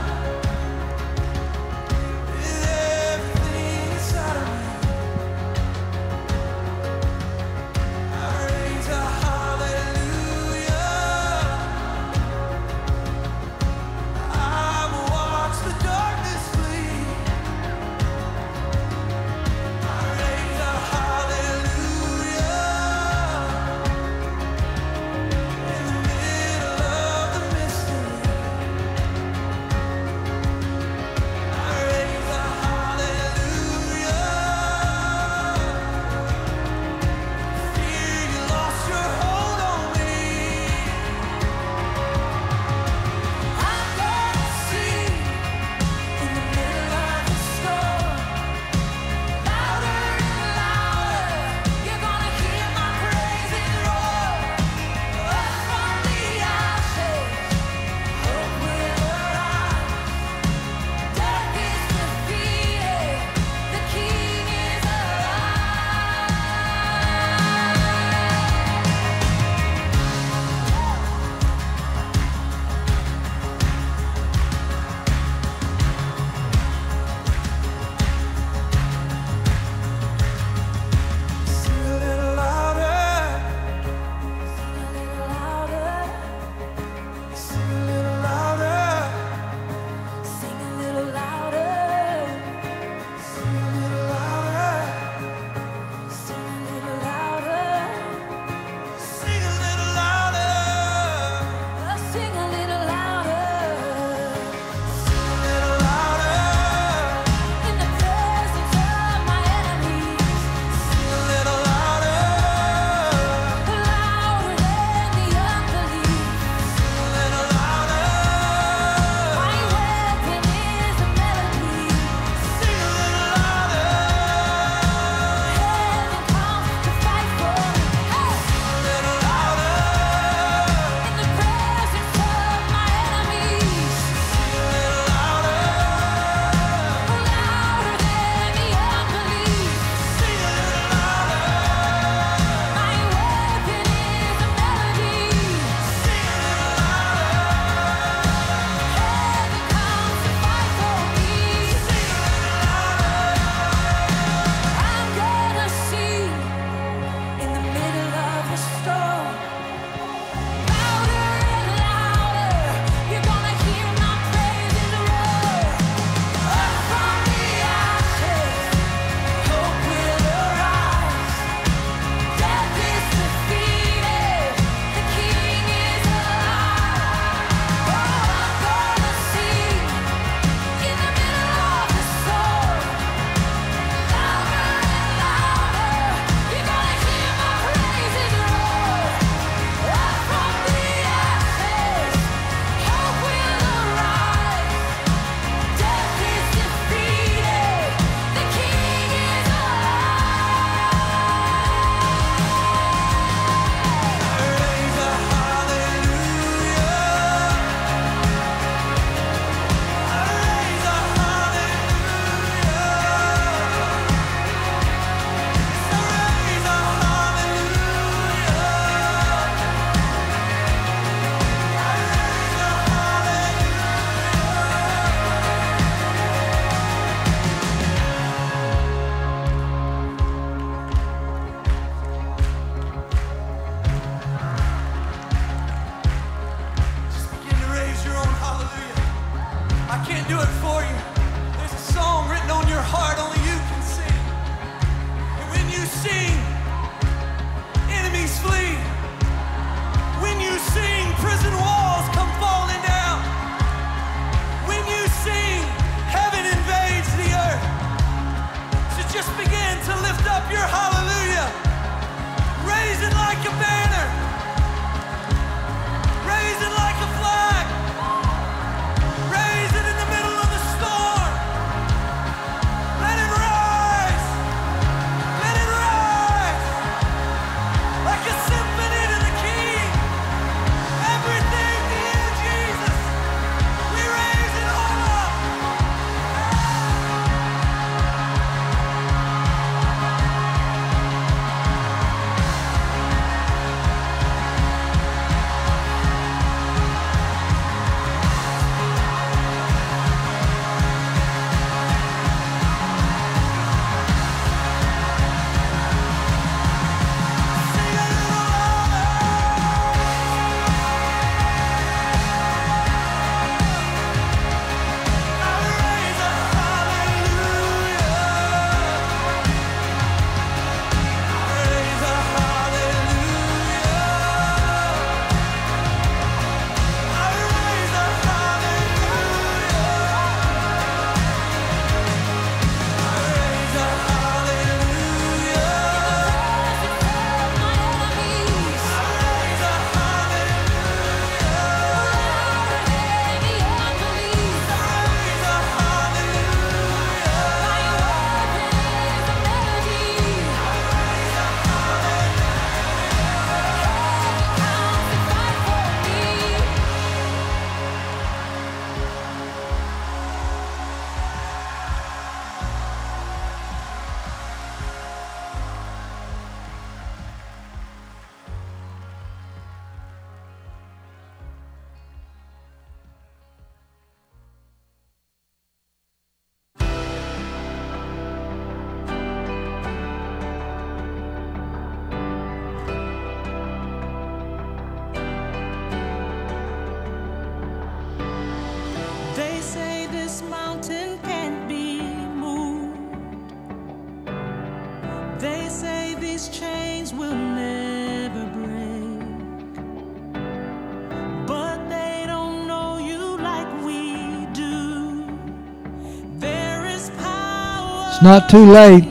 Not too late.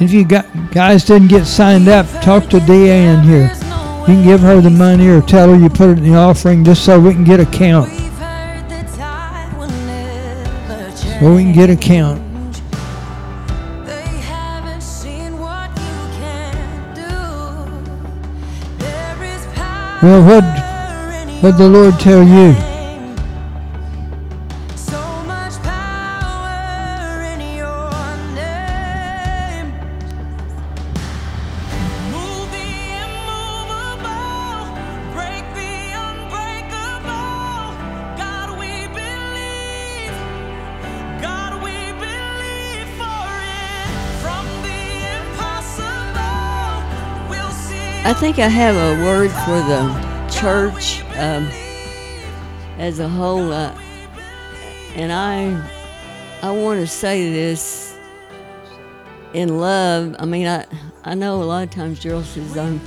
If you got, guys didn't get signed up, talk to Deanne here. You can give her the money or tell her you put it in the offering just so we can get a count. So we can get a count. Well, what what'd the Lord tell you? Think I have a word for the church um, as a whole, uh, and I I want to say this in love. I mean, I I know a lot of times Gerald says I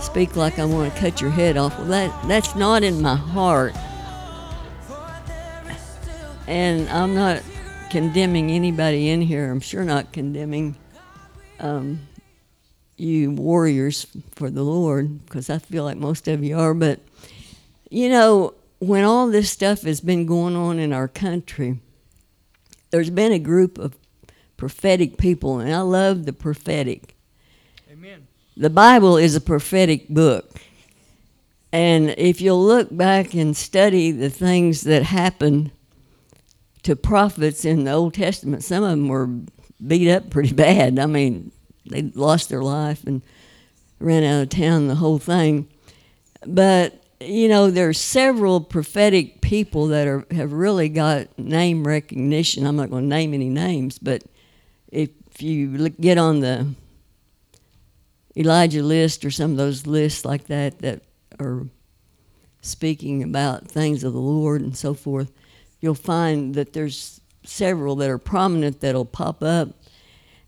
speak like I want to cut your head off. Well, that that's not in my heart, and I'm not condemning anybody in here. I'm sure not condemning um, you warriors for the Lord, because I feel like most of you are. But, you know, when all this stuff has been going on in our country, there's been a group of prophetic people, and I love the prophetic. Amen. The Bible is a prophetic book. And if you'll look back and study the things that happened to prophets in the Old Testament, some of them were beat up pretty [laughs] bad. I mean, they lost their life and ran out of town, the whole thing. But you know, there are several prophetic people that are have really got name recognition. I'm not going to name any names, but if you look, get on the Elijah list or some of those lists like that that are speaking about things of the Lord and so forth, you'll find that there's several that are prominent that'll pop up.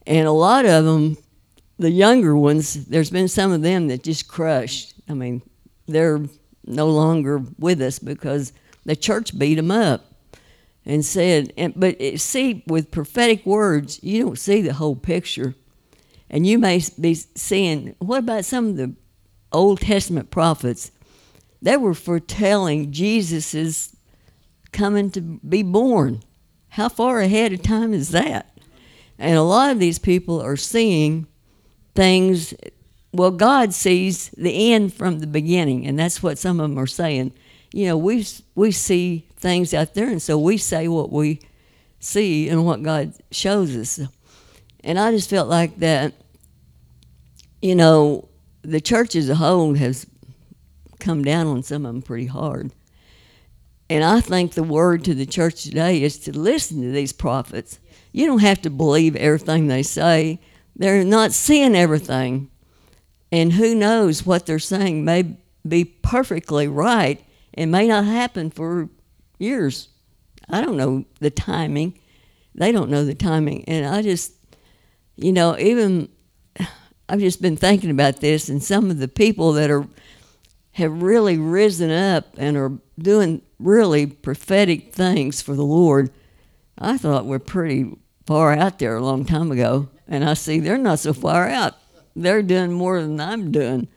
And a lot of them, the younger ones, there's been some of them that just crushed. I mean, they're no longer with us because the church beat them up and said, and, but it, see, with prophetic words, you don't see the whole picture. And you may be seeing, what about some of the Old Testament prophets? They were foretelling Jesus' coming to be born. How far ahead of time is that? And a lot of these people are seeing things. Well, God sees the end from the beginning, and that's what some of them are saying. You know, we we see things out there, and so we say what we see and what God shows us. And I just felt like that. You know, the church as a whole has come down on some of them pretty hard. And I think the word to the church today is to listen to these prophets. You don't have to believe everything they say. They're not seeing everything. And who knows what they're saying may be perfectly right and may not happen for years. I don't know the timing. They don't know the timing. And I just, you know, even [sighs] I've just been thinking about this and some of the people that are have really risen up and are doing really prophetic things for the Lord. I thought we're pretty far out there a long time ago. And I see they're not so far out. They're doing more than I'm doing.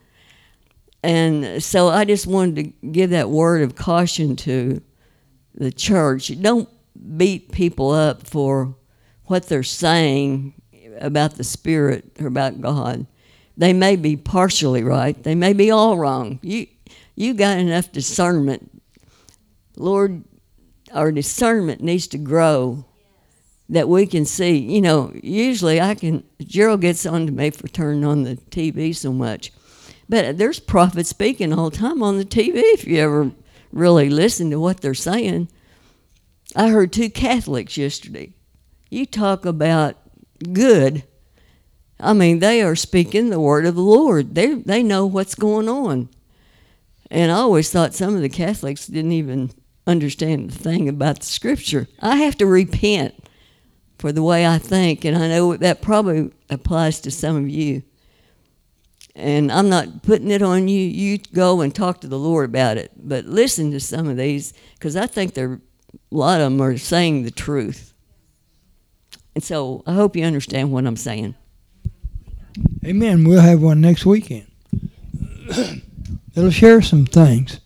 And so I just wanted to give that word of caution to the church. Don't beat people up for what they're saying about the Spirit or about God. They may be partially right. They may be all wrong. You you got enough discernment. Lord, our discernment needs to grow that we can see. You know, usually I can Gerald gets on to me for turning on the TV so much. But there's prophets speaking all the time on the TV if you ever really listen to what they're saying. I heard two Catholics yesterday. You talk about good. I mean, they are speaking the word of the Lord. They they know what's going on. And I always thought some of the Catholics didn't even understand the thing about the scripture. I have to repent for the way I think, and I know that probably applies to some of you. And I'm not putting it on you. You go and talk to the Lord about it. But listen to some of these, because I think they're, a lot of them are saying the truth. And so I hope you understand what I'm saying. Amen. We'll have one next weekend. [clears throat] It'll share some things.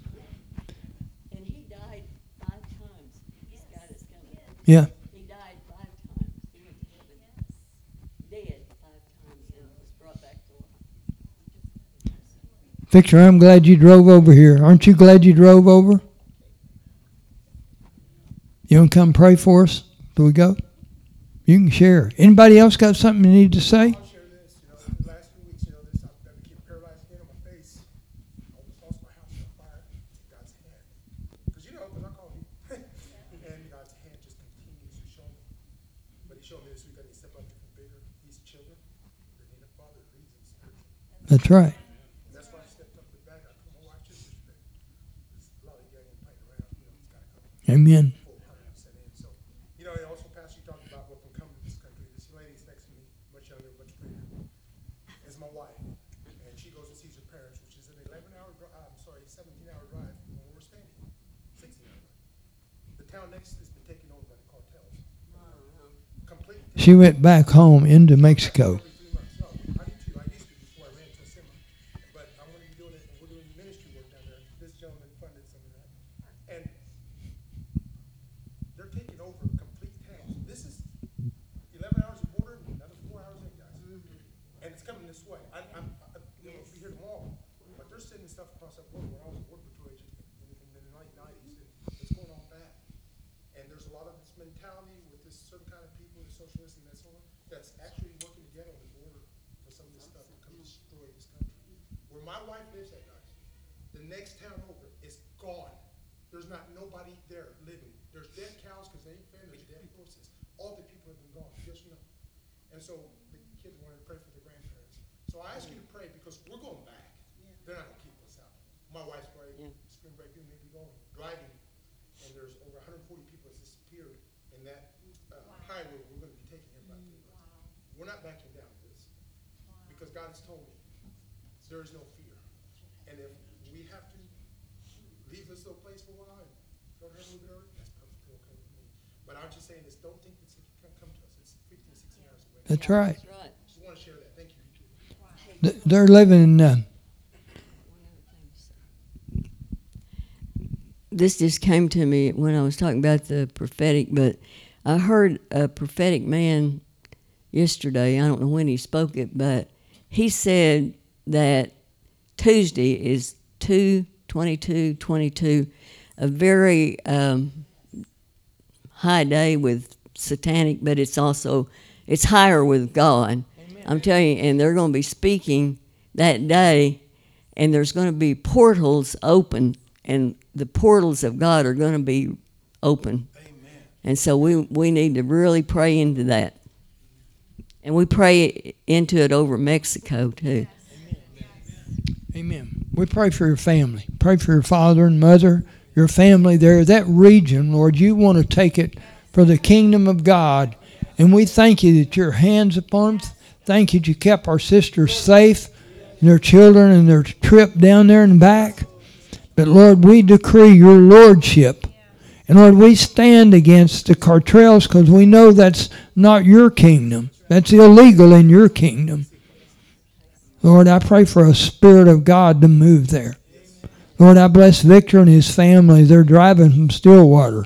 And he died five times. This guy that's coming. Yeah. He died five times. He went to heaven. Dead five times and was brought back to life. Victor, I'm glad you drove over here. Aren't you glad you drove over? You want to come pray for us? Do we go? You can share. Anybody else got something you need to say? I'll share this, you know, the last few weeks, you know, this, I've been keep paralyzed again on my face. I almost lost my house on fire, God's hand. Cause you know, cause I call you. [laughs] And God's hand just continues to show me. But he showed me this week, I need to up even bigger. These children, they need a father that leads them spiritually. That's right. And then you know, she also pastor talked about what we come to this country. This lady is next to me, much younger, much prettier, is my wife. And she goes and sees her parents, which is an eleven hour, I'm sorry, seventeen hour drive from where we're staying, sixteen hour. The town next has been taken over by the cartels. She went back home into Mexico. Every three months. No, I do too. I used to before I ran to a semi. But I'm gonna be doing it, and we're doing ministry work down there. This gentleman funded some of that. And they're taking over complete towns. This is eleven hours of border, and another four hours in, guys. And it's coming this way. I, I'm, I, you know, be here tomorrow. But they're sending stuff across that border when I was a border patrol agent in, in the late nineties, and it's going on bad. And there's a lot of this mentality with this certain kind of people, the socialists and that sort of, that's actually working together on the border for some of this stuff to come destroy this country. Where my wife lives at, guys, the next town over is gone. There's not nobody there living. There's dead cows because they ain't fed, there's dead horses. All the people have been gone, yes or no? And so the kids wanted to pray for their grandparents. So I ask you to pray because we're going back. They're not gonna keep us out. My wife's praying, Yeah. extremely right there, maybe going, driving, and there's over hundred and forty people that's disappeared in that, uh, highway we're gonna be taking here about three months. We're not backing down this, because God has told me, there is no fear. And if we have to leave this little place for a while and go ahead and move it over, that's perfectly okay with me. But I'm just saying this, don't think it's, it can come to us, it's fifteen, sixteen hours away. That's right. Just wanna share that, thank you. They're living. Uh, this just came to me when I was talking about the prophetic, but I heard a prophetic man yesterday. I don't know when he spoke it, but he said that Tuesday is 2 22 22, a very um, high day with satanic, but it's also it's higher with God. I'm telling you, and they're going to be speaking that day, and there's going to be portals open, and the portals of God are going to be open. And so we we need to really pray into that, and we pray into it over Mexico too. Amen. We pray for your family. Pray for your father and mother, your family there, that region, Lord. You want to take it for the kingdom of God. And we thank you that your hands upon them. Thank you that you kept our sisters safe and their children and their trip down there and back. But Lord, we decree your lordship. And Lord, we stand against the cartels because we know that's not your kingdom. That's illegal in your kingdom. Lord, I pray for a spirit of God to move there. Lord, I bless Victor and his family. They're driving from Stillwater.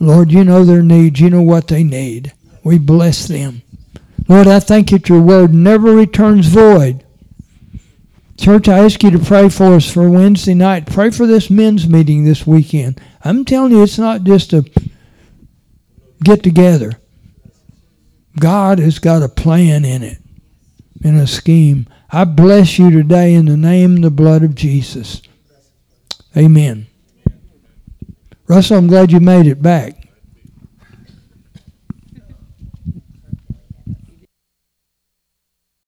Lord, you know their needs. You know what they need. We bless them. Lord, I thank you that your word never returns void. Church, I ask you to pray for us for Wednesday night. Pray for this men's meeting this weekend. I'm telling you, it's not just a get together. God has got a plan in it, in a scheme. I bless you today in the name and the blood of Jesus. Amen. Russell, I'm glad you made it back.